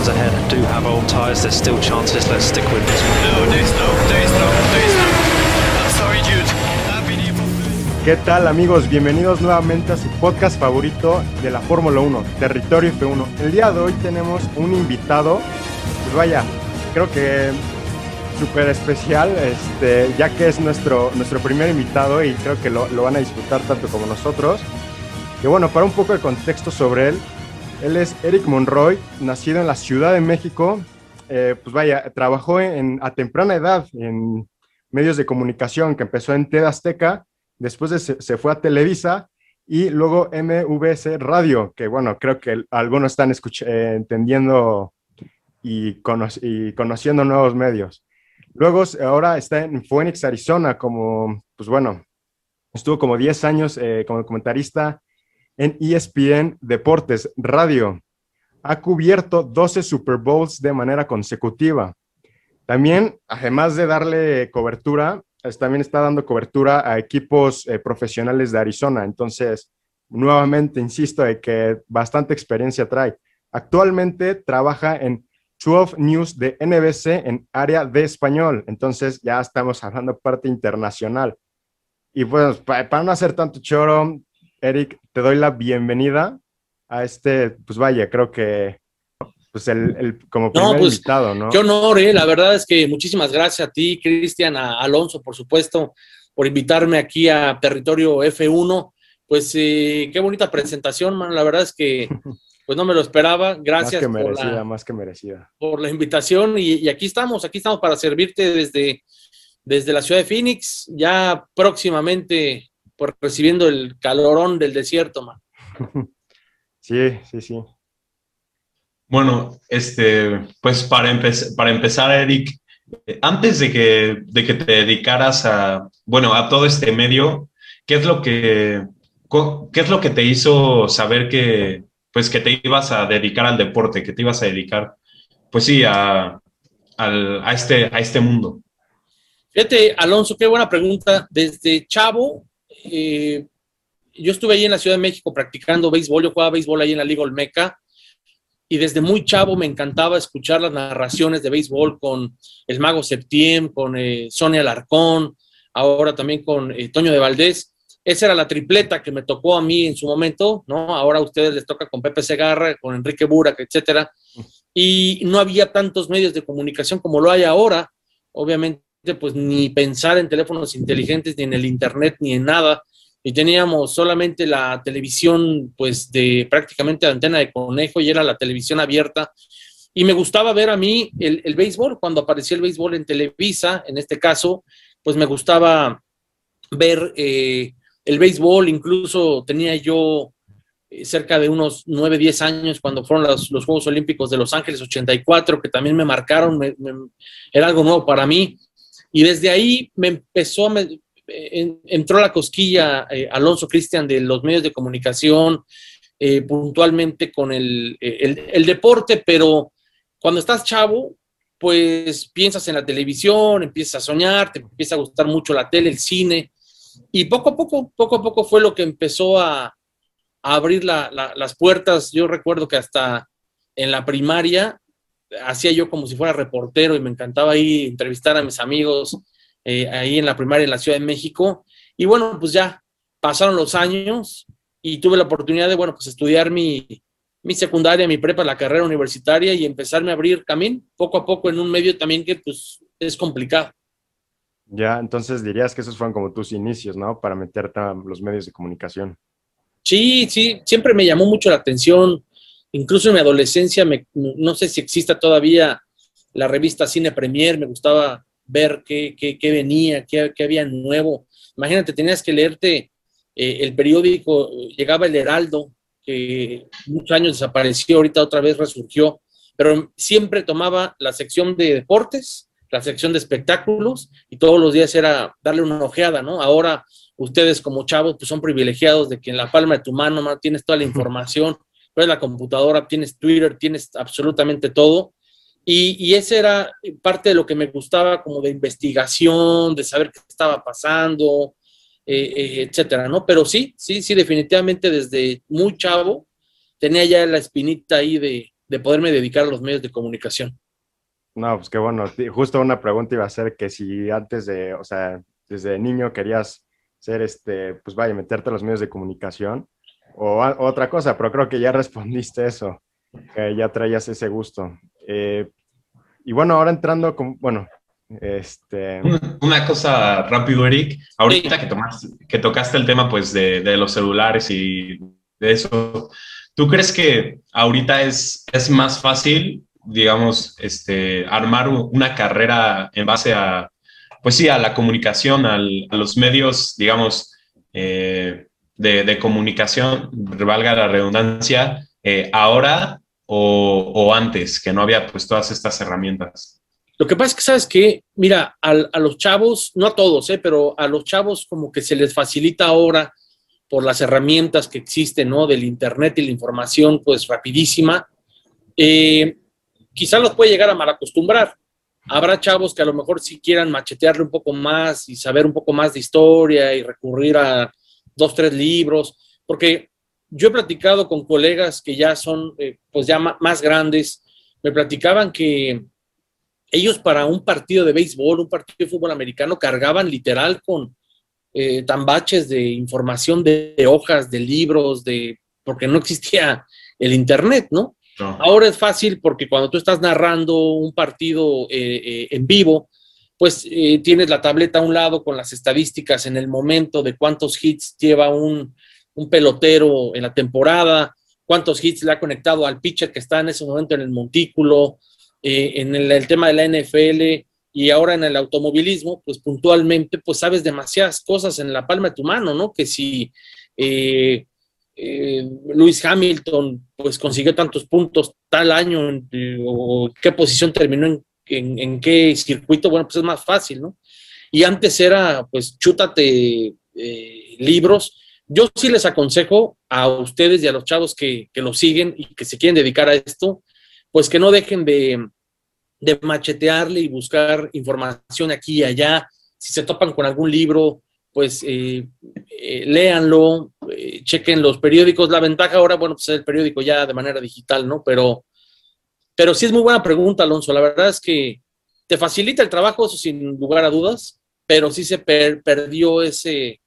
cars ahead do have old tyres. There's still chances. Let's stick with this one. No, there's no, there's no, there's no. I'm sorry, dude. ¿Qué tal amigos? Bienvenidos nuevamente a su podcast favorito de la Fórmula 1, Territorio F1. El día de hoy tenemos un invitado, pues vaya, creo que súper especial, este, ya que es nuestro, nuestro primer invitado y creo que lo, lo van a disfrutar tanto como nosotros. Y bueno, para un poco de contexto sobre él, él es Eric Monroy, nacido en la Ciudad de México. Eh, pues vaya, trabajó en, a temprana edad en medios de comunicación, que empezó en TED Azteca, después de se, fue a Televisa y luego MVC Radio, que bueno, creo que algunos están eh, entendiendo y, conociendo nuevos medios. Luego, ahora está en Phoenix, Arizona, como, pues bueno, estuvo como 10 años eh, como comentarista en ESPN Deportes Radio. Ha cubierto 12 Super Bowls de manera consecutiva. También, además de darle cobertura, también está dando cobertura a equipos eh, profesionales de Arizona. Entonces, nuevamente, insisto, de que bastante experiencia trae. Actualmente trabaja en 12 News de NBC en área de español. Entonces, ya estamos hablando parte internacional. Y pues, para, no hacer tanto choro, Eric, te doy la bienvenida a este, pues vaya, creo que pues el, el como primer no, pues, invitado, ¿no? Qué honor, eh. la verdad es que muchísimas gracias a ti, Cristian, a Alonso, por supuesto, por invitarme aquí a Territorio F1. Pues eh, qué bonita presentación, man. La verdad es que pues no me lo esperaba. Gracias. Más que merecida, por la, más que merecida. Por la invitación y, y, aquí estamos, aquí estamos para servirte desde, desde la ciudad de Phoenix, ya próximamente por recibiendo el calorón del desierto, man. Sí, sí, sí. Bueno, este, pues para, empe para empezar, Eric, antes de que, de que te dedicaras a, bueno, a todo este medio, ¿qué es lo que, qué es lo que te hizo saber que, pues, que te ibas a dedicar al deporte, que te ibas a dedicar, pues sí, a, al, a, este, a este mundo? Fíjate, Alonso, qué buena pregunta. Desde chavo, eh, yo estuve ahí en la Ciudad de México practicando béisbol, yo jugaba béisbol ahí en la Liga Olmeca y desde muy chavo me encantaba escuchar las narraciones de béisbol con el mago Septiem, con eh, Sonia Alarcón, ahora también con eh, Toño de Valdés. Esa era la tripleta que me tocó a mí en su momento, ¿no? Ahora a ustedes les toca con Pepe Segarra, con Enrique Burak, etcétera. Y no había tantos medios de comunicación como lo hay ahora. Obviamente pues ni pensar en teléfonos inteligentes, ni en el internet, ni en nada. Y teníamos solamente la televisión, pues de prácticamente antena de conejo y era la televisión abierta. Y me gustaba ver a mí el, el béisbol, cuando aparecía el béisbol en Televisa, en este caso, pues me gustaba ver eh, el béisbol, incluso tenía yo eh, cerca de unos 9, 10 años cuando fueron los, los, Juegos Olímpicos de Los Ángeles 84, que también me marcaron, era algo nuevo para mí. Y desde ahí me empezó, me, en, entró la cosquilla eh, Alonso Cristian de los medios de comunicación, eh, puntualmente con el, el, el, deporte, pero cuando estás chavo, pues piensas en la televisión, empiezas a soñar, te empieza a gustar mucho la tele, el cine, y poco a poco, poco a poco fue lo que empezó a, abrir la, las puertas. Yo recuerdo que hasta en la primaria hacía yo como si fuera reportero y me encantaba ahí entrevistar a mis amigos eh, ahí en la primaria en la Ciudad de México. Y bueno, pues ya pasaron los años y tuve la oportunidad de, bueno, pues estudiar mi, mi secundaria, mi prepa, la carrera universitaria y empezarme a abrir camino poco a poco en un medio también que pues es complicado. Ya, entonces dirías que esos fueron como tus inicios, ¿no? Para meterte a los medios de comunicación. Sí, sí, siempre me llamó mucho la atención incluso en mi adolescencia, me, no sé si exista todavía la revista Cine Premier, me gustaba ver qué, qué, qué venía, qué, qué, había nuevo. Imagínate, tenías que leerte eh, el periódico, llegaba el Heraldo, que muchos años desapareció, ahorita otra vez resurgió, pero siempre tomaba la sección de deportes, la sección de espectáculos, y todos los días era darle una ojeada, ¿no? Ahora ustedes como chavos pues son privilegiados de que en la palma de tu mano ¿no? tienes toda la información ves la computadora, tienes Twitter, tienes absolutamente todo. Y, y ese era parte de lo que me gustaba como de investigación, de saber qué estaba pasando, eh, eh, etcétera, ¿no? Pero sí, sí, sí, definitivamente desde muy chavo tenía ya la espinita ahí de, de poderme dedicar a los medios de comunicación. No, pues qué bueno. Justo una pregunta iba a ser que si antes de, o sea, desde niño querías ser, este, pues vaya, meterte a los medios de comunicación o otra cosa, pero creo que ya respondiste eso, que ya traías ese gusto. Eh, y bueno, ahora entrando con, bueno, este... Una, cosa rápido, Eric. Ahorita que, tomaste, que tocaste el tema pues de, de, los celulares y de eso, ¿tú crees que ahorita es, es más fácil, digamos, este, armar una carrera en base a, pues sí, a la comunicación, al, a los medios, digamos, eh, de, comunicación, valga la redundancia, eh, ahora o, antes, que no había pues todas estas herramientas? Lo que pasa es que, ¿sabes qué? Mira, a, a los chavos, no a todos, ¿eh? pero a los chavos como que se les facilita ahora por las herramientas que existen, ¿no? Del Internet y la información, pues rapidísima. Eh, quizá los puede llegar a malacostumbrar. Habrá chavos que a lo mejor sí quieran machetearle un poco más y saber un poco más de historia y recurrir a dos, tres libros, porque yo he platicado con colegas que ya son, eh, pues ya más grandes, me platicaban que ellos para un partido de béisbol, un partido de fútbol americano, cargaban literal con eh, tambaches de información de, de, hojas, de libros, de porque no existía el internet, ¿no? no. Ahora es fácil porque cuando tú estás narrando un partido eh, eh, en vivo, pues eh, tienes la tableta a un lado con las estadísticas en el momento de cuántos hits lleva un, un pelotero en la temporada, cuántos hits le ha conectado al pitcher que está en ese momento en el montículo, eh, en el, tema de la NFL y ahora en el automovilismo, pues puntualmente, pues sabes demasiadas cosas en la palma de tu mano, ¿no? Que si eh, eh, Lewis Hamilton, pues consiguió tantos puntos tal año, o qué posición terminó en, en, qué circuito, bueno, pues es más fácil, ¿no? Y antes era, pues, chútate eh, libros. Yo sí les aconsejo a ustedes y a los chavos que, que lo siguen y que se quieren dedicar a esto, pues que no dejen de, de, machetearle y buscar información aquí y allá. Si se topan con algún libro, pues eh, eh, léanlo, chequen los periódicos. La ventaja ahora, bueno, pues es el periódico ya de manera digital, ¿no? Pero, pero sí es muy buena pregunta, Alonso. La verdad es que te facilita el trabajo, eso sin lugar a dudas, pero sí se per perdió ese,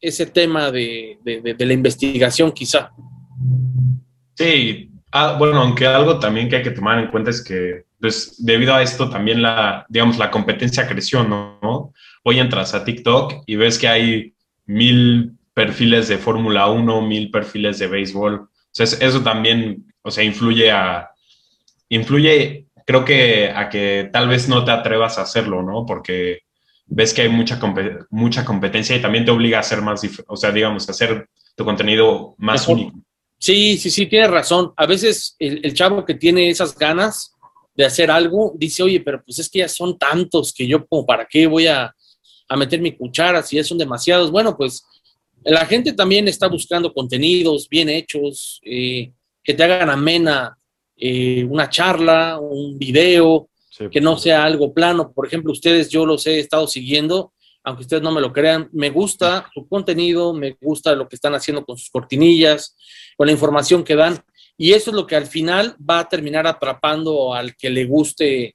ese tema de, de, la investigación, quizá. Sí, Ah, bueno, aunque algo también que hay que tomar en cuenta es que, pues, debido a esto también la, digamos, la competencia creció, ¿no? Hoy entras a TikTok y ves que hay mil perfiles de Fórmula 1, mil perfiles de béisbol. Eso también, o influye a, influye, creo que a que tal vez no te atrevas a hacerlo, ¿no? Porque ves que hay mucha, mucha competencia y también te obliga a hacer más, o sea, digamos, a hacer tu contenido más Mejor. único. Sí, sí, sí, tienes razón. A veces el, el, chavo que tiene esas ganas de hacer algo dice, oye, pero pues es que ya son tantos que yo como para qué voy a, a meter mi cuchara si ya son demasiados. Bueno, pues la gente también está buscando contenidos bien hechos, eh, que te hagan amena eh, una charla, un video, sí, que no sea algo plano. Por ejemplo, ustedes, yo los he estado siguiendo, aunque ustedes no me lo crean, me gusta su contenido, me gusta lo que están haciendo con sus cortinillas, con la información que dan, y eso es lo que al final va a terminar atrapando al que le guste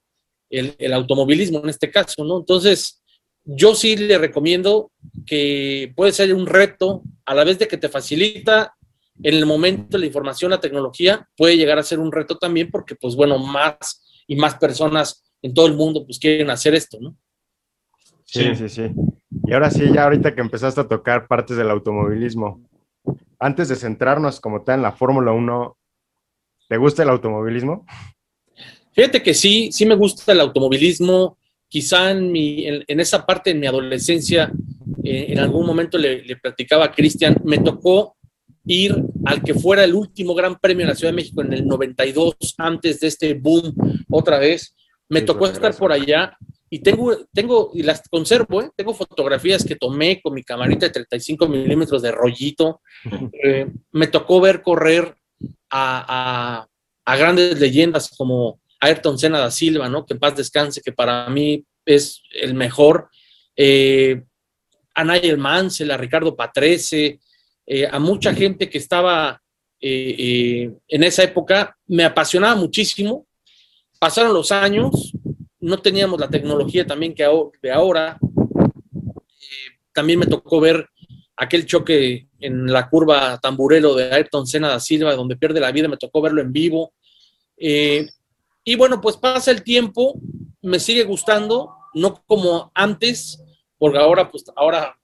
el, el automovilismo en este caso, ¿no? Entonces, yo sí le recomiendo que puede ser un reto, a la vez de que te facilita en el momento la información, la tecnología, puede llegar a ser un reto también porque, pues bueno, más y más personas en todo el mundo pues quieren hacer esto, ¿no? Sí, sí, sí. Y ahora sí, ya ahorita que empezaste a tocar partes del automovilismo, antes de centrarnos como tal en la Fórmula 1, ¿te gusta el automovilismo? Fíjate que sí, sí me gusta el automovilismo. Quizá en, mi, en, en esa parte de mi adolescencia, eh, en algún momento le, le platicaba a Cristian, me tocó ir al que fuera el último gran premio en la Ciudad de México en el 92, antes de este boom otra vez. Me tocó estar por allá y tengo, tengo, y las conservo, ¿eh? tengo fotografías que tomé con mi camarita de 35 milímetros de rollito. Eh, me tocó ver correr a, a, a, grandes leyendas como Ayrton Senna da Silva, ¿no? Que en paz descanse, que para mí es el mejor. Eh, a Nigel Mansell, a Ricardo Patrese, eh, a mucha gente que estaba eh, eh, en esa época me apasionaba muchísimo. Pasaron los años, no teníamos la tecnología también que de ahora. También me tocó ver aquel choque en la curva tamburero de Ayrton Senna da Silva, donde pierde la vida, me tocó verlo en vivo. y bueno, pues pasa el tiempo, me sigue gustando, no como antes, porque ahora, pues ahora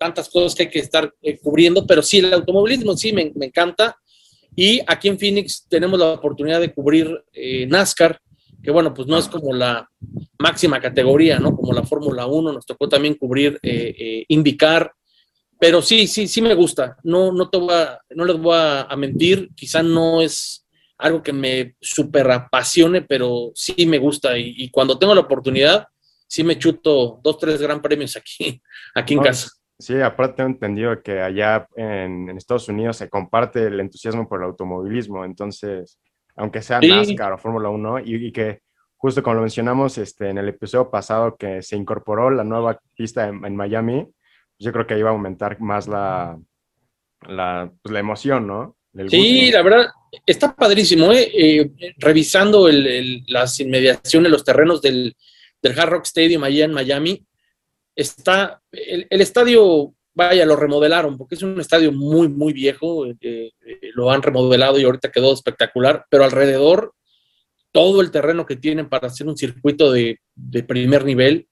tantas cosas que hay que estar cubriendo, pero sí, el automovilismo sí me, me, encanta. Y aquí en Phoenix tenemos la oportunidad de cubrir eh, NASCAR, que bueno, pues no es como la máxima categoría, ¿no? Como la Fórmula 1, nos tocó también cubrir eh, eh, IndyCar, pero sí, sí, sí me gusta. No, no, te voy a, no les voy a, mentir, quizá no es algo que me super apasione, pero sí me gusta y, cuando tengo la oportunidad, sí me chuto dos, tres gran premios aquí, aquí en casa. Sí, aparte tengo entendido que allá en, Estados Unidos se comparte el entusiasmo por el automovilismo, entonces, aunque sea NASCAR o Fórmula 1, y, que justo como lo mencionamos este, en el episodio pasado que se incorporó la nueva pista en, Miami, pues yo creo que iba a aumentar más la, la, pues la emoción, ¿no? sí, la verdad, está padrísimo, ¿eh? eh revisando las inmediaciones, los terrenos del, del Hard Rock Stadium allá en Miami, está, el, estadio, vaya, lo remodelaron, porque es un estadio muy, muy viejo, eh, eh, lo han remodelado y ahorita quedó espectacular, pero alrededor, todo el terreno que tienen para hacer un circuito de, primer nivel,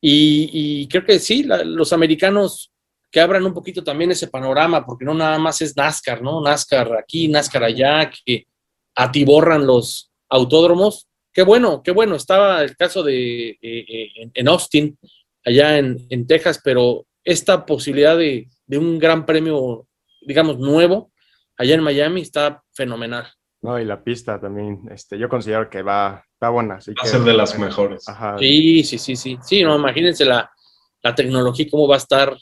y, creo que sí, los americanos que abran un poquito también ese panorama, porque no nada más es NASCAR, ¿no? NASCAR aquí, NASCAR allá, que atiborran los autódromos. Qué bueno, qué bueno. Estaba el caso de eh, en Austin, allá en, Texas, pero esta posibilidad de, un gran premio, digamos, nuevo, allá en Miami está fenomenal. No, y la pista también, este, yo considero que va, va buena. va a ser de las mejores. Sí, sí, sí, sí. Sí, no, imagínense la, la tecnología, cómo va a estar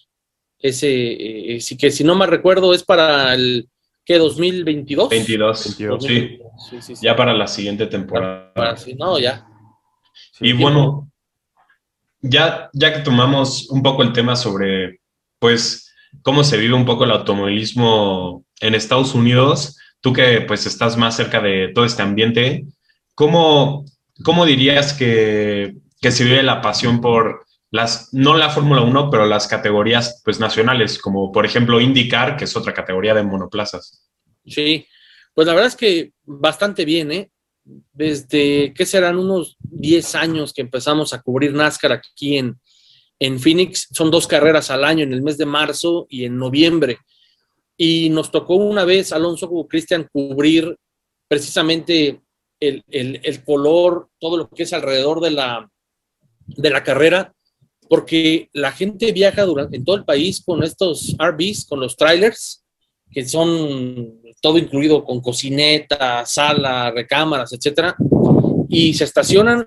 ese, eh, sí que si no me recuerdo, es para el, ¿qué? 2022. 22, Sí. Sí, Ya para la siguiente temporada. no, ya. y bueno, ya, ya que tomamos un poco el tema sobre, pues, cómo se vive un poco el automovilismo en Estados Unidos, tú que pues estás más cerca de todo este ambiente, ¿cómo, cómo dirías que, que se vive la pasión por las, no la Fórmula 1, pero las categorías pues nacionales, como por ejemplo IndyCar, que es otra categoría de monoplazas? Sí, pues la verdad es que bastante bien, ¿eh? Desde, ¿qué serán? Unos 10 años que empezamos a cubrir NASCAR aquí en, en Phoenix. Son dos carreras al año, en el mes de marzo y en noviembre. Y nos tocó una vez, Alonso Cristian, cubrir precisamente el, el, color, todo lo que es alrededor de la, de la carrera, porque la gente viaja durante, en todo el país con estos RVs, con los trailers, que son todo incluido con cocineta, sala, recámaras, etcétera, y se estacionan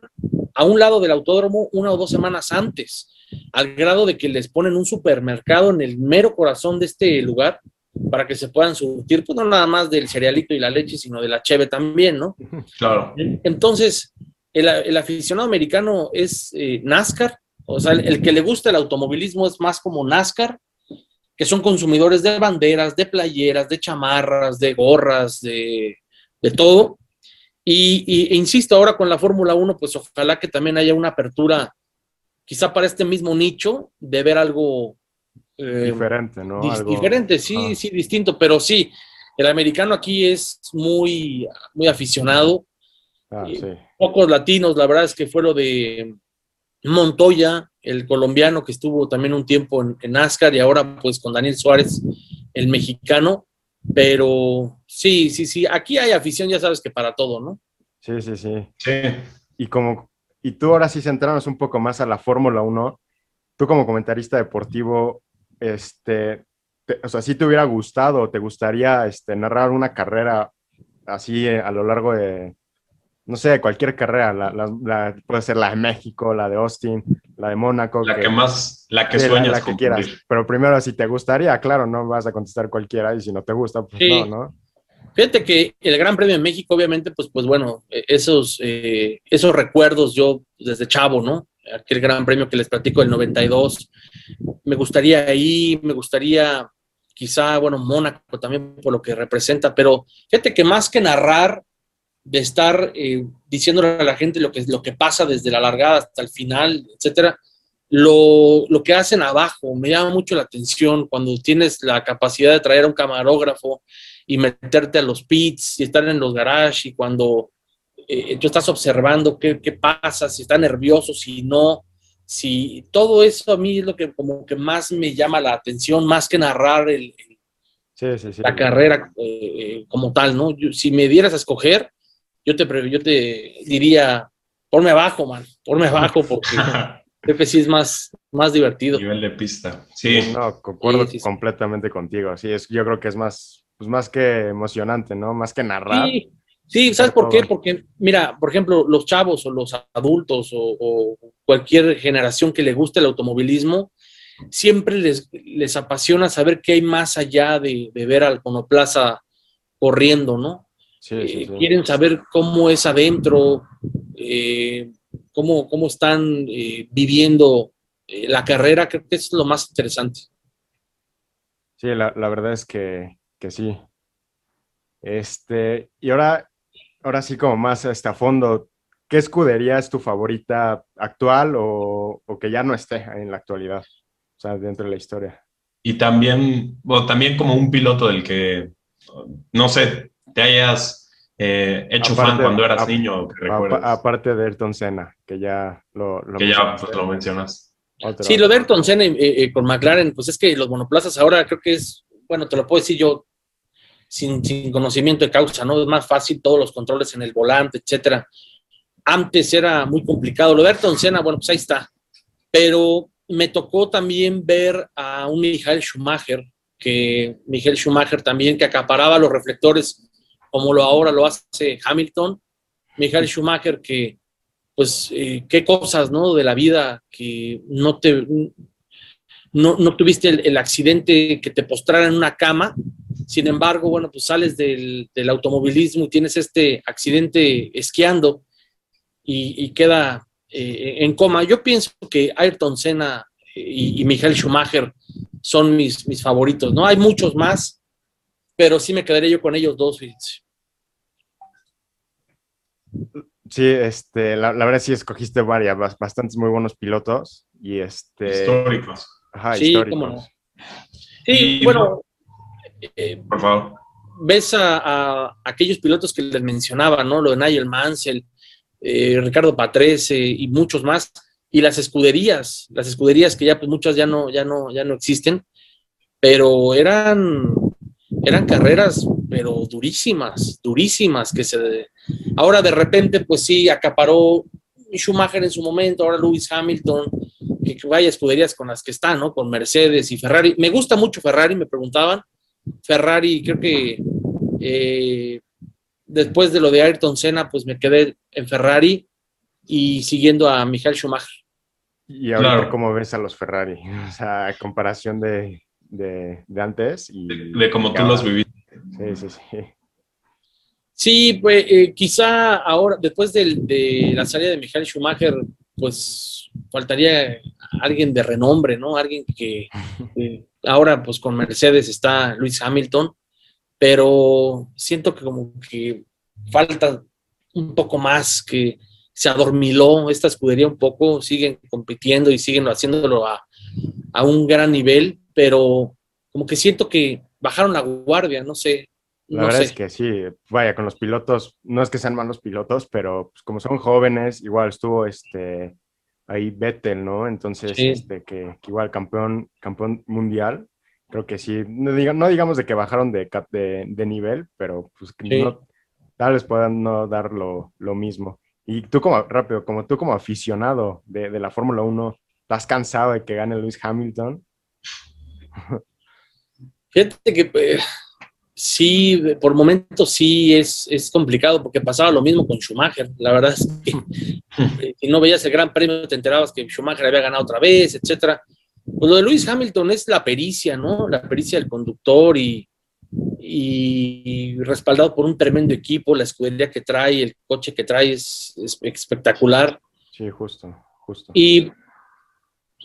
a un lado del autódromo una o dos semanas antes, al grado de que les ponen un supermercado en el mero corazón de este lugar para que se puedan surtir, pues no nada más del cerealito y la leche, sino de la cheve también, ¿no? Claro. Entonces, el, aficionado americano es eh, NASCAR, o sea, el, que le gusta el automovilismo es más como NASCAR, que son consumidores de banderas, de playeras, de chamarras, de gorras, de, todo. Y, e insisto, ahora con la Fórmula 1, pues ojalá que también haya una apertura, quizá para este mismo nicho, de ver algo eh, diferente, ¿no? Diferente, sí, sí, distinto, pero sí, el americano aquí es muy, muy aficionado. Ah, eh, pocos latinos, la verdad es que fue lo de Montoya, el colombiano que estuvo también un tiempo en, en NASCAR y ahora pues con Daniel Suárez, el mexicano. Pero sí, sí, sí, aquí hay afición, ya sabes que para todo, ¿no? Sí, sí, sí. Sí. Y como, y tú ahora sí centrarnos un poco más a la Fórmula 1, tú como comentarista deportivo, este, o sea, si te hubiera gustado o te gustaría este, narrar una carrera así eh, a lo largo de, no sé, cualquier carrera, la, puede ser la de México, la de Austin, la de Mónaco. La que, más, la que sueñas. La, que quieras. Pero primero, si te gustaría, claro, no vas a contestar cualquiera y si no te gusta, pues no, ¿no? Fíjate que el Gran Premio de México, obviamente, pues, pues bueno, e, esos, eh, esos recuerdos yo desde chavo, ¿no? Aquel Gran Premio que les platico del 92, me gustaría ahí, me gustaría quizá, bueno, Mónaco también por lo que representa, pero fíjate que más que narrar, de estar eh, diciéndole a la gente lo que, lo que pasa desde la largada hasta el final, etcétera, lo, lo, que hacen abajo me llama mucho la atención cuando tienes la capacidad de traer a un camarógrafo y meterte a los pits y estar en los garages y cuando eh, tú estás observando qué, qué, pasa, si está nervioso, si no, si todo eso a mí es lo que como que más me llama la atención, más que narrar el, sí, sí, sí. la carrera eh, como tal, ¿no? Yo, si me dieras a escoger, yo te, yo te diría, ponme abajo, man, ponme abajo porque que sí es más, más divertido. Nivel de pista, sí. No, concuerdo sí, sí, completamente contigo, sí, es, yo creo que es más, pues más que emocionante, ¿no? Más que narrar. Sí, sí ¿sabes por qué? Porque, mira, por ejemplo, los chavos o los adultos o, o cualquier generación que le guste el automovilismo, siempre les, les apasiona saber qué hay más allá de, de ver al monoplaza corriendo, ¿no? Sí, eh, sí, quieren saber cómo es adentro, eh, cómo, cómo, están eh, viviendo eh, la carrera, creo que es lo más interesante. Sí, la, la verdad es que, que, sí. Este, y ahora, ahora sí como más hasta fondo, ¿qué escudería es tu favorita actual o, o, que ya no esté en la actualidad? O sea, dentro de la historia. Y también, bueno, también como un piloto del que, no sé, te hayas eh, hecho aparte, fan cuando eras a, niño. Que a, aparte de Ayrton Senna, que ya lo, lo que ya pues, lo mencionas. Otro. Sí, lo de Ayrton Senna eh, eh, con McLaren, pues es que los monoplazas ahora creo que es, bueno, te lo puedo decir yo sin, sin conocimiento de causa, ¿no? Es más fácil todos los controles en el volante, etcétera. Antes era muy complicado. Lo de Ayrton Senna, bueno, pues ahí está. Pero me tocó también ver a un Michael Schumacher, que Michael Schumacher también que acaparaba los reflectores como lo ahora lo hace Hamilton, Michael Schumacher, que pues eh, qué cosas, ¿no? De la vida que no te, no, no tuviste el, accidente que te postrara en una cama, sin embargo, bueno, pues sales del, del automovilismo y tienes este accidente esquiando y, queda eh, en coma. Yo pienso que Ayrton Senna y, y Michael Schumacher son mis, mis favoritos, ¿no? Hay muchos más, pero sí me quedaré yo con ellos dos. Fíjense. Sí, este, la, la, verdad sí escogiste varias, bastantes muy buenos pilotos y este... Históricos. Ajá, sí, históricos. Cómo no. Sí, y, bueno, eh, por favor. Ves a, a, aquellos pilotos que les mencionaba, ¿no? Lo de Nigel Mansell, eh, Ricardo Patrese y muchos más, y las escuderías, las escuderías que ya pues muchas ya no, ya no, ya no existen, pero eran eran carreras, pero durísimas, durísimas, que se... Ahora de repente, pues sí, acaparó Schumacher en su momento, ahora Lewis Hamilton, que, que vaya escuderías con las que están, ¿no? Con Mercedes y Ferrari. Me gusta mucho Ferrari, me preguntaban. Ferrari, creo que eh, después de lo de Ayrton Senna, pues me quedé en Ferrari y siguiendo a Michael Schumacher. Y ahorita, claro. ¿cómo ves a los Ferrari? O sea, a comparación de, de, de antes. Y, de, de como tú los viviste. Sí, sí, sí. Sí, pues eh, quizá ahora, después de, la salida de Michael Schumacher, pues faltaría alguien de renombre, ¿no? Alguien que ahora, pues con Mercedes está Luis Hamilton, pero siento que como que falta un poco más, que se adormiló esta escudería un poco, siguen compitiendo y siguen haciéndolo a un gran nivel, pero como que siento que bajaron la guardia, no sé. La no verdad sé. es que sí, vaya, con los pilotos, no es que sean malos pilotos, pero pues, como son jóvenes, igual estuvo este ahí Vettel, ¿no? Entonces, sí. este, que, que, igual campeón, campeón mundial, creo que sí, no, diga, no digamos de que bajaron de, de, de nivel, pero pues sí. no, tal vez puedan no dar lo, lo, mismo. Y tú como, rápido, como tú como aficionado de, de la Fórmula 1, ¿estás cansado de que gane Lewis Hamilton? Fíjate que eh, sí, por momentos sí es, es, complicado porque pasaba lo mismo con Schumacher. La verdad es que eh, si no veías el gran premio te enterabas que Schumacher había ganado otra vez, etcétera. Pues lo de Lewis Hamilton es la pericia, ¿no? La pericia del conductor y, y respaldado por un tremendo equipo, la escudería que trae, el coche que trae es, es espectacular. Sí, justo, justo. Y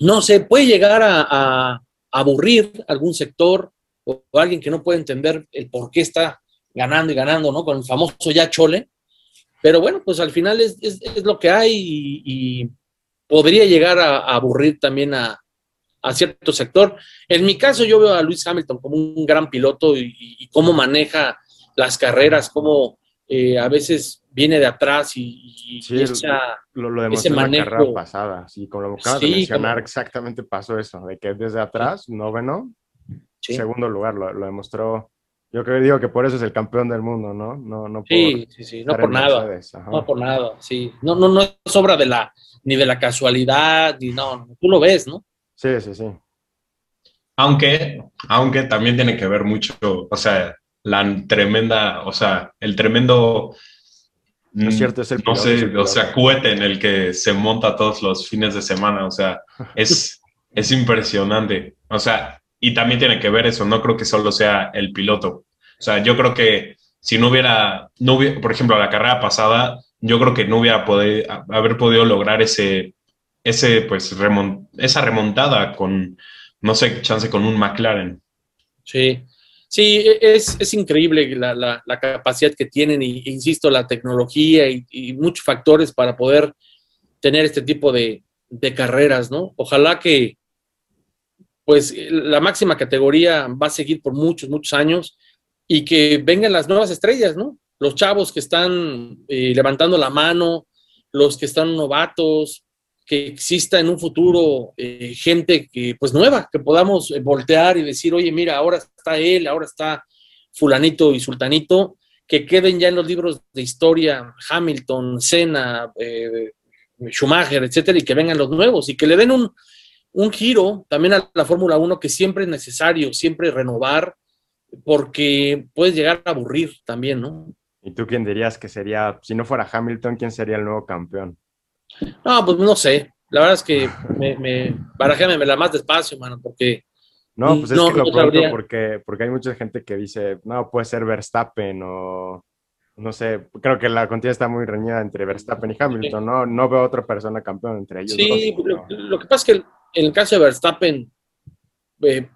no sé, puede llegar a, a aburrir algún sector, o, alguien que no puede entender el por qué está ganando y ganando, ¿no? Con el famoso ya chole. Pero bueno, pues al final es, lo que hay y, podría llegar a, aburrir también a, cierto sector. En mi caso, yo veo a Luis Hamilton como un gran piloto y, cómo maneja las carreras, cómo eh, a veces viene de atrás y, lo, lo demostró en la carrera pasada. Sí, como lo acabas de mencionar, exactamente pasó eso, de que desde atrás, noveno, segundo lugar, lo, demostró. Yo creo digo que por eso es el campeón del mundo, ¿no? No, no sí, sí, sí, no por nada. No por nada, sí. No, no, no es obra de la, ni de la casualidad, ni no, tú lo ves, ¿no? Sí, sí, sí. Aunque, aunque también tiene que ver mucho, o sea, la tremenda, o sea, el tremendo no es cierto, es el No sé, o sea, cohete en el que se monta todos los fines de semana, o sea, es, es impresionante. O sea, y también tiene que ver eso, no creo que solo sea el piloto. O sea, yo creo que si no hubiera, no hubiera por ejemplo, la carrera pasada, yo creo que no hubiera podido, haber podido lograr ese, ese, pues, esa remontada con, no sé, chance con un McLaren. Sí, Sí, e, es, es increíble la, la, capacidad que tienen y, insisto, la tecnología y, muchos factores para poder tener este tipo de, carreras, ¿no? Ojalá que, pues, la máxima categoría va a seguir por muchos, muchos años y que vengan las nuevas estrellas, ¿no? Los chavos que están eh, levantando la mano, los que están novatos, que exista en un futuro eh, gente que, pues nueva, que podamos eh, voltear y decir, oye, mira, ahora está él, ahora está fulanito y sultanito, que queden ya en los libros de historia Hamilton, Senna, eh, Schumacher, etcétera, y que vengan los nuevos y que le den un, un giro también a la Fórmula 1 que siempre es necesario, siempre renovar, porque puedes llegar a aburrir también, ¿no? ¿Y tú quién dirías que sería, si no fuera Hamilton, quién sería el nuevo campeón? No, pues no sé. La verdad es que me, me barajéame la más despacio, mano, porque. No, pues es que lo no porque, porque hay mucha gente que dice, no, puede ser Verstappen o no sé, creo que la contienda está muy reñida entre Verstappen y Hamilton, ¿no? No veo otra persona campeón entre ellos. Sí, lo, que pasa es que en el caso de Verstappen eh,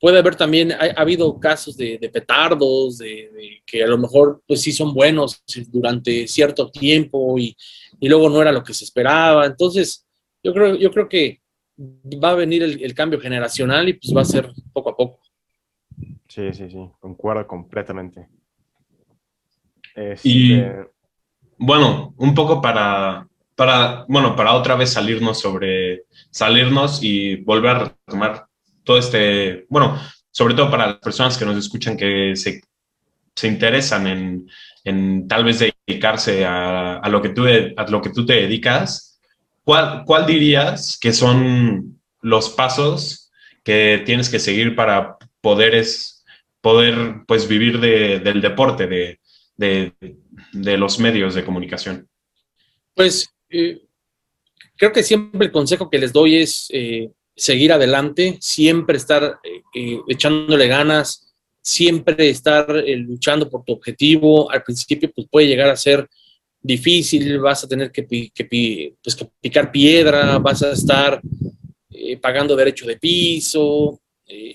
puede haber también, ha, habido casos de, petardos, de, que a lo mejor pues sí son buenos durante cierto tiempo y, y luego no era lo que se esperaba. Entonces, yo creo, yo creo que va a venir el, cambio generacional y pues va a ser poco a poco. Sí, sí, sí, concuerdo completamente. Y este, bueno, un poco para, para, bueno, para otra vez salirnos sobre, salirnos y volver a retomar todo este, bueno, sobre todo para las personas que nos escuchan que se, se interesan en, en tal vez dedicarse a, a, lo que tú, a lo que tú te dedicas, ¿cuál, ¿cuál dirías que son los pasos que tienes que seguir para poder, poder pues, vivir de, del deporte, de, de, de, los medios de comunicación? Pues eh, creo que siempre el consejo que les doy es eh, seguir adelante, siempre estar eh, echándole ganas, siempre estar luchando por tu objetivo. Al principio pues, puede llegar a ser difícil, vas a tener que, pues, picar piedra, vas a estar pagando derecho de piso.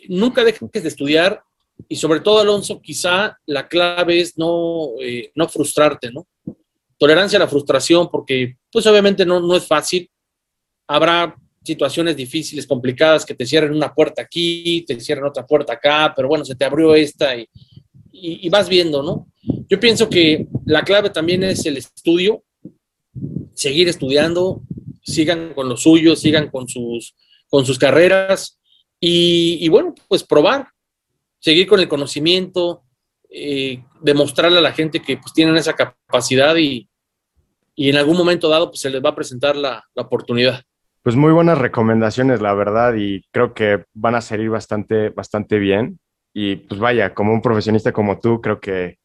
Nunca dejes de estudiar y sobre todo, Alonso, quizá la clave es no, no frustrarte, ¿no? Tolerancia a la frustración porque pues obviamente no, no es fácil. Habrá situaciones difíciles, complicadas, que te cierren una puerta aquí, te cierran otra puerta acá, pero bueno, se te abrió esta y, y, vas viendo, ¿no? Yo pienso que la clave también es el estudio, seguir estudiando, sigan con lo suyo, sigan con sus, con sus carreras y, bueno, pues probar, seguir con el conocimiento, eh, demostrarle a la gente que pues tienen esa capacidad y, y en algún momento dado pues se les va a presentar la, la oportunidad. Pues muy buenas recomendaciones, la verdad, y creo que van a salir bastante, bastante bien. Y pues vaya, como un profesionista como tú, creo que,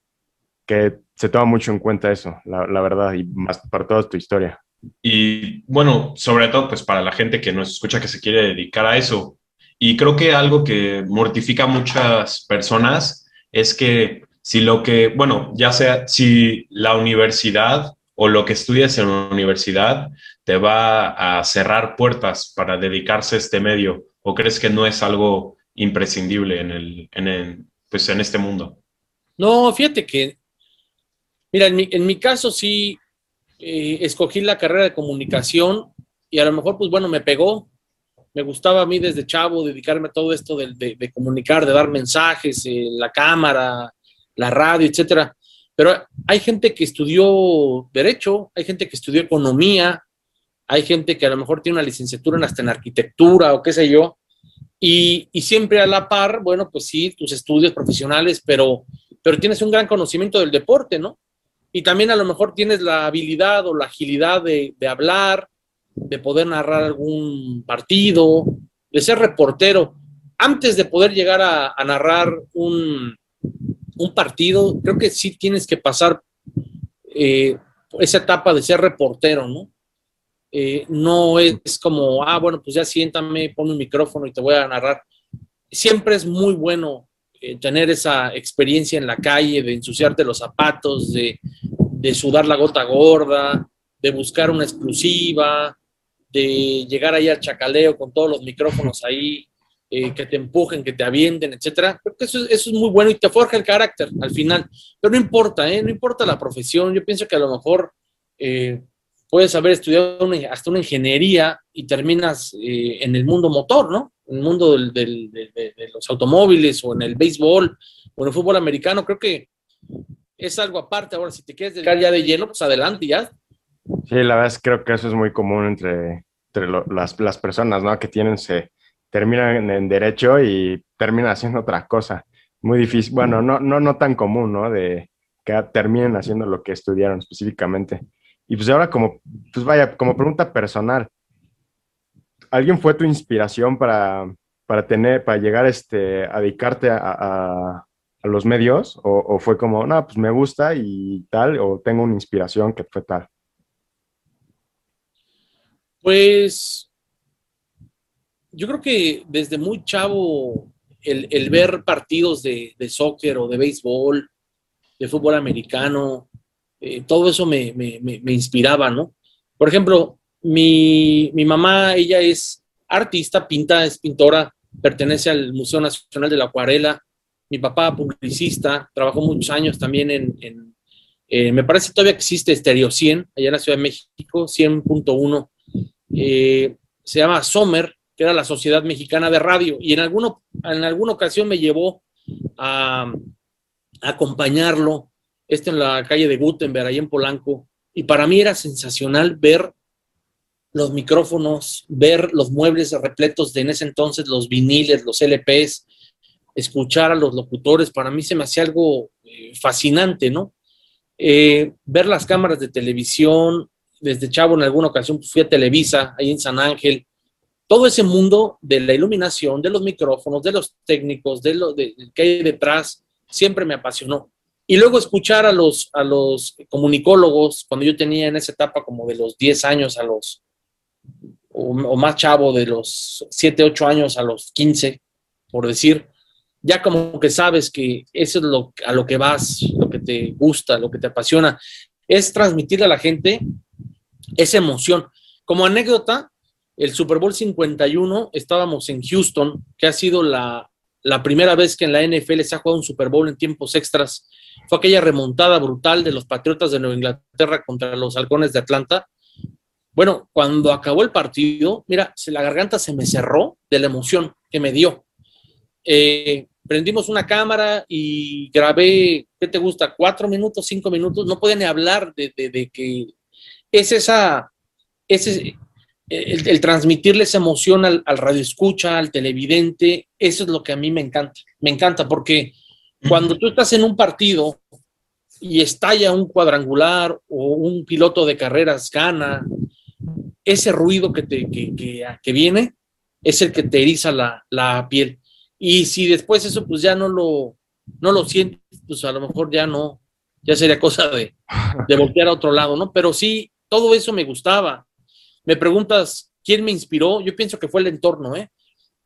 que se toma mucho en cuenta eso, la, la verdad, y más para toda tu historia. Y bueno, sobre todo, pues para la gente que nos escucha que se quiere dedicar a eso. Y creo que algo que mortifica a muchas personas es que si lo que, bueno, ya sea si la universidad o lo que estudias en la universidad te va a cerrar puertas para dedicarse a este medio? ¿O crees que no es algo imprescindible en, el, en, pues en este mundo. No, fíjate que, mira, en mi, en mi caso sí eh, escogí la carrera de comunicación y a lo mejor, pues bueno, me pegó. Me gustaba a mí desde chavo dedicarme a todo esto de, de, de comunicar, de dar mensajes, eh, la cámara, la radio, etcétera. Pero hay gente que estudió derecho, hay gente que estudió economía, hay gente que a lo mejor tiene una licenciatura en hasta en arquitectura o qué sé yo, y, y, siempre a la par, bueno, pues sí, tus estudios profesionales, pero, pero tienes un gran conocimiento del deporte, ¿no? Y también a lo mejor tienes la habilidad o la agilidad de, hablar, de poder narrar algún partido, de ser reportero. Antes de poder llegar a narrar un, un, partido, creo que sí tienes que pasar eh, esa etapa de ser reportero, ¿no? Eh, no es como, ah, bueno, pues ya siéntame, pon un micrófono y te voy a narrar. Siempre es muy bueno eh, tener esa experiencia en la calle, de ensuciarte los zapatos, de, de, sudar la gota gorda, de buscar una exclusiva, de llegar ahí al chacaleo con todos los micrófonos ahí, eh, que te empujen, que te avienten, etcétera. Creo que eso, eso, es muy bueno y te forja el carácter al final. Pero no importa, ¿eh? No importa la profesión. Yo pienso que a lo mejor eh, puedes haber estudiado una, hasta una ingeniería y terminas eh, en el mundo motor, ¿no? En el mundo del, del, de, de, los automóviles o en el béisbol o en el fútbol americano. Creo que es algo aparte. Ahora, si te quieres dedicar ya de lleno, pues adelante ya. Sí, la verdad es creo que eso es muy común entre, entre lo, las, las, personas, ¿no? Que tienen, se terminan en derecho y terminan haciendo otra cosa. Muy difícil, bueno, no, no, no tan común, ¿no? De que terminen haciendo lo que estudiaron específicamente. Y pues ahora como, pues vaya, como pregunta personal, ¿alguien fue tu inspiración para, para tener, para llegar este, a dedicarte a, a, a los medios? O, ¿O, fue como, no, pues me gusta y tal? ¿O tengo una inspiración que fue tal? Pues yo creo que desde muy chavo el, ver partidos de, de, soccer o de béisbol, de fútbol americano, eh, todo eso me, me, me, inspiraba, ¿no? Por ejemplo, mi, mi, mamá, ella es artista, pinta, es pintora, pertenece al Museo Nacional de la Acuarela. Mi papá, publicista, trabajó muchos años también en, eh, me parece todavía que existe Stereo 100, allá en la Ciudad de México, 100.1. Eh, se llama Sommer, que era la Sociedad Mexicana de Radio, y en, alguno, en alguna ocasión me llevó a, acompañarlo este en la calle de Gutenberg, ahí en Polanco, y para mí era sensacional ver los micrófonos, ver los muebles repletos de en ese entonces los viniles, los LPs, escuchar a los locutores, para mí se me hacía algo eh, fascinante, ¿no? Eh, ver las cámaras de televisión, desde chavo en alguna ocasión fui a Televisa, ahí en San Ángel, todo ese mundo de la iluminación, de los micrófonos, de los técnicos, de lo de, que hay detrás, siempre me apasionó. Y luego escuchar a los, a los comunicólogos, cuando yo tenía en esa etapa como de los 10 años a los, o, o, más chavo, de los 7, 8 años a los 15, por decir, ya como que sabes que eso es lo, a lo que vas, lo que te gusta, lo que te apasiona, es transmitirle a la gente esa emoción. Como anécdota, el Super Bowl 51 estábamos en Houston, que ha sido la, la primera vez que en la NFL se ha jugado un Super Bowl en tiempos extras fue aquella remontada brutal de los Patriotas de Nueva Inglaterra contra los Halcones de Atlanta. Bueno, cuando acabó el partido, mira, la garganta se me cerró de la emoción que me dio. Eh, prendimos una cámara y grabé, ¿qué te gusta? Cuatro minutos, cinco minutos. No pueden ni hablar de, de, de que es esa, ese, el, el, transmitirle esa emoción al, al radio escucha, al televidente. Eso es lo que a mí me encanta. Me encanta porque cuando tú estás en un partido y estalla un cuadrangular o un piloto de carreras gana, ese ruido que, te, que, que, que viene es el que te eriza la, la, piel. Y si después eso pues ya no lo, no lo sientes, pues a lo mejor ya no, ya sería cosa de, de voltear a otro lado, ¿no? Pero sí, todo eso me gustaba. Me preguntas, ¿quién me inspiró? Yo pienso que fue el entorno, ¿eh?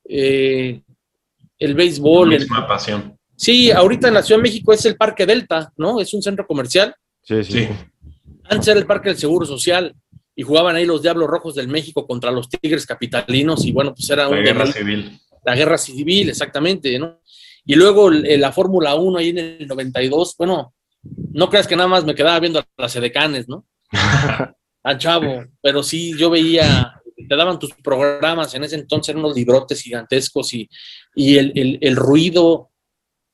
eh el béisbol. La misma el, pasión. Sí, ahorita en la Ciudad de México es el Parque Delta, ¿no? Es un centro comercial. Sí, sí. sí. Antes era el Parque del Seguro Social y jugaban ahí los Diablos Rojos del México contra los Tigres Capitalinos y bueno, pues era la un guerra civil. La guerra civil, exactamente, ¿no? Y luego la Fórmula 1 ahí en el 92, bueno, no creas que nada más me quedaba viendo las edecanes, ¿no? Al chavo, pero sí, yo veía, te daban tus programas, en ese entonces eran unos librotes gigantescos y, y el, el, ruido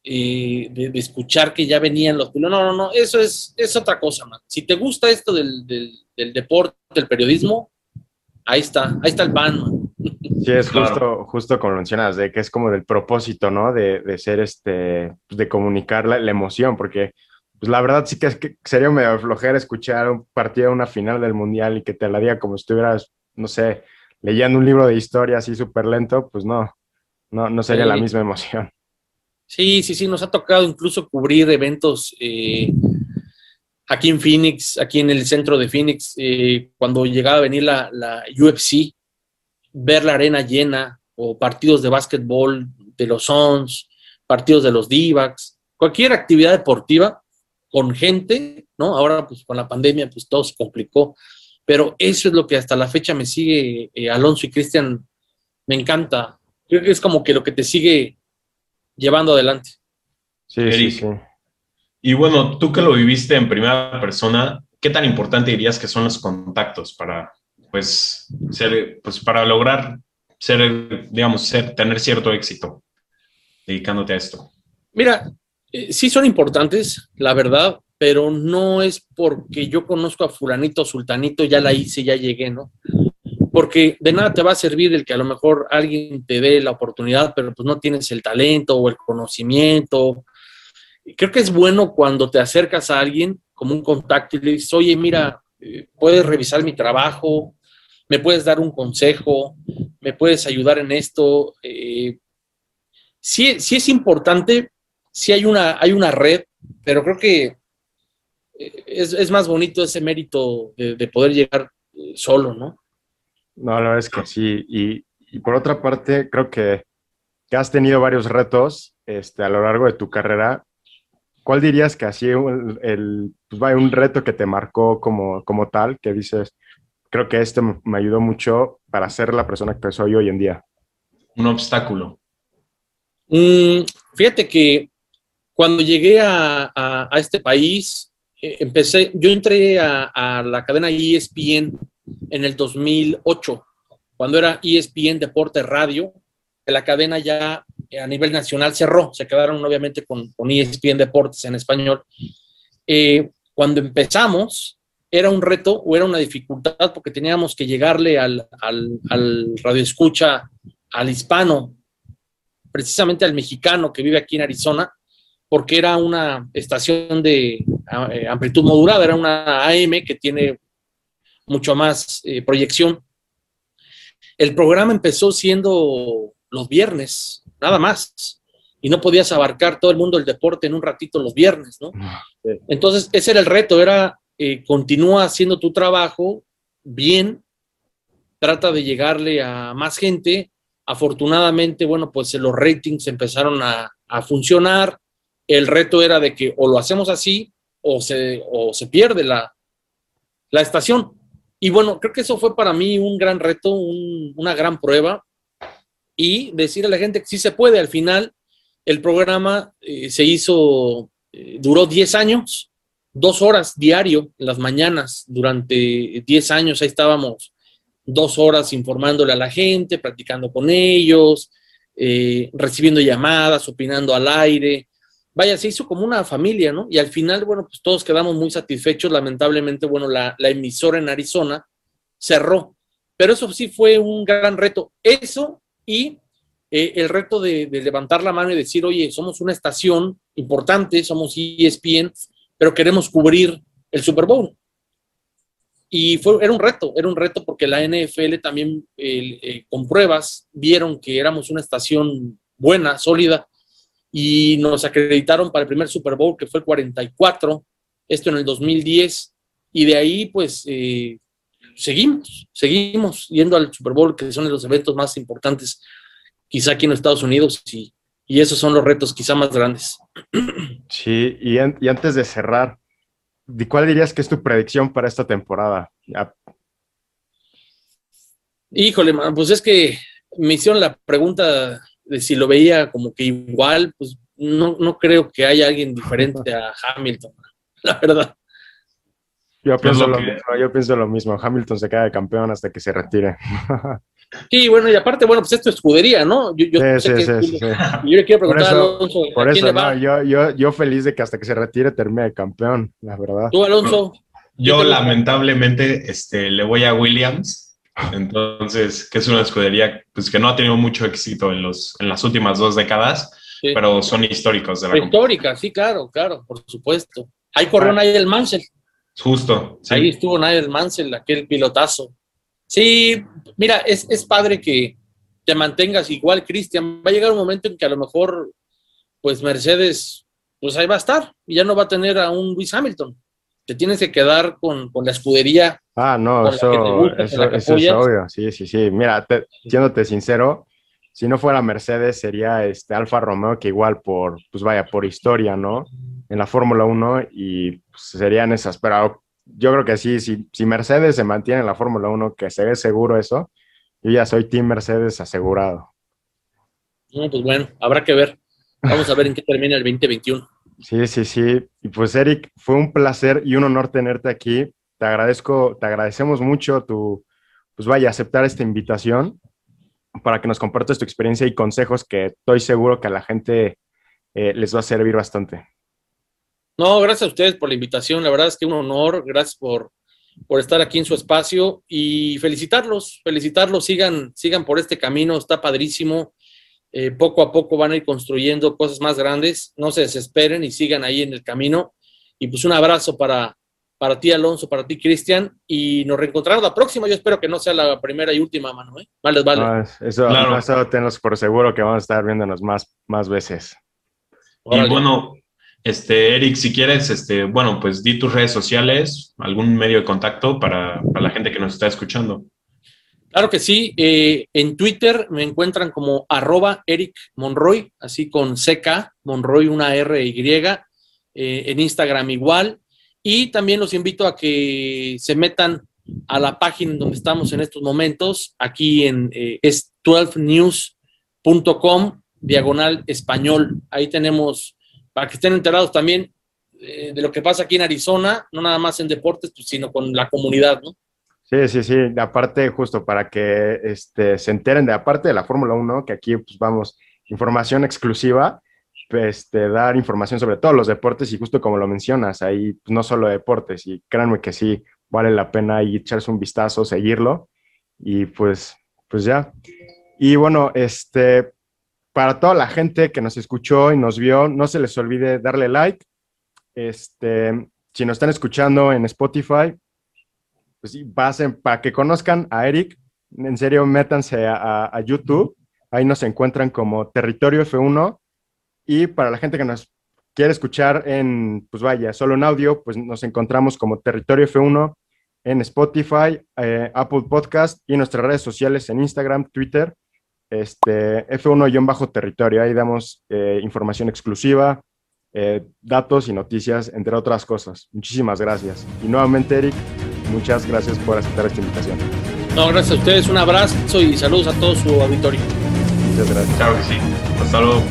eh, de, escuchar que ya venían los... No, no, no, eso es, es otra cosa, man. Si te gusta esto del, del, del deporte, del periodismo, ahí está, ahí está el pan, Sí, es justo, justo como mencionas, de que es como del propósito, ¿no? De, de ser este, de comunicar la, la, emoción, porque pues la verdad sí que, es que sería medio flojera escuchar un partido, una final del mundial y que te la diga como si estuvieras, no sé, leyendo un libro de historia así súper lento, pues no, no, no sería la misma emoción. Sí, sí, sí, nos ha tocado incluso cubrir eventos eh, aquí en Phoenix, aquí en el centro de Phoenix, eh, cuando llegaba a venir la, la, UFC, ver la arena llena o partidos de básquetbol de los Suns, partidos de los d cualquier actividad deportiva, con gente, ¿no? Ahora, pues con la pandemia, pues todo se complicó, pero eso es lo que hasta la fecha me sigue, eh, Alonso y Cristian, me encanta. Creo que es como que lo que te sigue llevando adelante. Sí, sí, sí. Y bueno, tú que lo viviste en primera persona, ¿qué tan importante dirías que son los contactos para, pues, ser, pues, para lograr ser, digamos, ser, tener cierto éxito dedicándote a esto? Mira, eh, sí son importantes, la verdad, pero no es porque yo conozco a fulanito, sultanito, ya la hice, ya llegué, ¿no? Porque de nada te va a servir el que a lo mejor alguien te dé la oportunidad, pero pues no tienes el talento o el conocimiento. Creo que es bueno cuando te acercas a alguien como un contacto y le dices, oye, mira, eh, puedes revisar mi trabajo, me puedes dar un consejo, me puedes ayudar en esto. Eh, sí, sí es importante sí hay una, hay una red, pero creo que eh, es, más bonito ese mérito de, poder llegar eh, solo, ¿no? No, la verdad es que sí. Y, por otra parte, creo que, has tenido varios retos este, a lo largo de tu carrera. ¿Cuál dirías que así el, el pues un reto que te marcó como, como tal, que dices, creo que este me ayudó mucho para ser la persona que soy hoy en día? Un obstáculo. Mm, fíjate que cuando llegué a, este país, eh, empecé, yo entré a, la cadena ESPN en el 2008, cuando era ESPN Deporte Radio, la cadena ya a nivel nacional cerró, se quedaron obviamente con, ESPN Deportes en español. Eh, cuando empezamos, era un reto o era una dificultad porque teníamos que llegarle al, al, al radio escucha, al hispano, precisamente al mexicano que vive aquí en Arizona, porque era una estación de eh, amplitud modulada, era una AM que tiene mucho más eh, proyección. El programa empezó siendo los viernes, nada más, y no podías abarcar todo el mundo del deporte en un ratito los viernes, ¿no? Entonces, ese era el reto, era eh, continúa haciendo tu trabajo bien, trata de llegarle a más gente. Afortunadamente, bueno, pues los ratings empezaron a, a funcionar, el reto era de que o lo hacemos así o se, o se pierde la, la estación. Y bueno, creo que eso fue para mí un gran reto, una gran prueba y decirle a la gente que sí se puede. Al final, el programa eh, se hizo, eh, duró 10 años, dos horas diario las mañanas, durante 10 años ahí estábamos dos horas informándole a la gente, practicando con ellos, eh, recibiendo llamadas, opinando al aire, vaya, se hizo como una familia, ¿no? Y al final, bueno, pues todos quedamos muy satisfechos. Lamentablemente, bueno, la, emisora en Arizona cerró, pero eso sí fue un gran reto. Eso y eh, el reto de, levantar la mano y decir, oye, somos una estación importante, somos ESPN, pero queremos cubrir el Super Bowl. Y fue, era un reto, era un reto porque la NFL también eh, con pruebas vieron que éramos una estación buena, sólida, y nos acreditaron para el primer Super Bowl, que fue el 44, esto en el 2010, y de ahí pues eh, seguimos, seguimos yendo al Super Bowl, que son los eventos más importantes quizá aquí en Estados Unidos, y, y esos son los retos quizá más grandes. Sí, y, y antes de cerrar, ¿cuál dirías que es tu predicción para esta temporada? Híjole, man, pues es que me hicieron la pregunta si lo veía como que igual, pues no, no creo que haya alguien diferente a Hamilton, la verdad. Yo pienso, lo que- mismo, yo pienso lo mismo. Hamilton se queda de campeón hasta que se retire. Sí, bueno, y aparte, bueno, pues esto es escudería, ¿no? Yo, yo Sí, sé sí, que- sí, sí, sí. yo le quiero Por preguntar eso- a Alonso, Por ¿a quién eso, le va? no, yo, yo, yo feliz de que hasta que se retire termine de campeón, la verdad. Tú, Alonso, Yo lamentablemente este, le voy a Williams, entonces, que es una escudería pues, que no ha tenido mucho éxito en, los, en las últimas dos décadas, Sí. pero son históricos de la histórica, sí, claro, claro, por supuesto. Ahí corrió Ah. Nigel Mansell, Justo, sí. ahí estuvo Nigel Mansell, aquel pilotazo. Sí, mira, es, es padre que te mantengas igual, Cristian. Va a llegar un momento en que a lo mejor, pues Mercedes, pues ahí va a estar y ya no va a tener a un Lewis Hamilton. Te tienes que quedar con, con la escudería. Ah, no, eso, gusta, eso, eso es obvio. Sí, sí, sí. Mira, te- siéndote sincero, si no fuera Mercedes, sería este Alfa Romeo, que igual por, pues vaya, por historia, ¿no? En la Fórmula 1 y pues, serían esas. Pero yo creo que sí, si, si Mercedes se mantiene en la Fórmula 1, que se ve seguro eso, yo ya soy Team Mercedes asegurado. No, pues bueno, habrá que ver. Vamos a ver en qué termina el 2021. Sí, sí, sí. Y pues Eric, fue un placer y un honor tenerte aquí. Te agradezco, te agradecemos mucho tu, pues vaya, aceptar esta invitación para que nos compartas tu experiencia y consejos que estoy seguro que a la gente eh, les va a servir bastante. No, gracias a ustedes por la invitación. La verdad es que un honor. Gracias por, por estar aquí en su espacio y felicitarlos, felicitarlos. Sigan, sigan por este camino. Está padrísimo. Eh, poco a poco van a ir construyendo cosas más grandes. No se desesperen y sigan ahí en el camino. Y pues un abrazo para, para ti, Alonso, para ti, Cristian. Y nos reencontramos la próxima. Yo espero que no sea la primera y última, mano. ¿eh? Vale, vale. No, es- eso, Claro. eso tenlos por seguro que vamos a estar viéndonos más, más veces. Órale. Y bueno, este, Eric, si quieres, este, bueno, pues di tus redes sociales, algún medio de contacto para, para la gente que nos está escuchando. Claro que sí. eh, en Twitter me encuentran como arroba Eric Monroy, así con CK, Monroy, una R y. eh, en Instagram igual. Y también los invito a que se metan a la página donde estamos en estos momentos. Aquí en eh, es 12news.com, diagonal español. Ahí tenemos, para que estén enterados también eh, de lo que pasa aquí en Arizona, no nada más en deportes, pues, sino con la comunidad, ¿no? Sí, sí, sí. Aparte, justo para que este, se enteren de aparte de la Fórmula 1, que aquí pues vamos, información exclusiva, este, dar información sobre todos los deportes y justo como lo mencionas, ahí pues, no solo deportes, y créanme que sí, vale la pena ahí echarse un vistazo, seguirlo, y pues, pues ya. Y bueno, este, para toda la gente que nos escuchó y nos vio, no se les olvide darle like. Este, si nos están escuchando en Spotify, pues sí, pasen para que conozcan a Eric. En serio, métanse a, a- a YouTube. Ahí nos encuentran como Territorio F1. Y para la gente que nos quiere escuchar en, pues vaya, solo en audio, pues nos encontramos como Territorio F1 en Spotify, eh, Apple Podcast y nuestras redes sociales en Instagram, Twitter, este, F1-territorio. Ahí damos eh, información exclusiva, eh, datos y noticias, entre otras cosas. Muchísimas gracias. Y nuevamente, Eric, muchas gracias por aceptar esta invitación. No, gracias a ustedes. Un abrazo y saludos a todo su auditorio. Muchas gracias. Claro que sí. Hasta luego.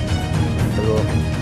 Hasta luego.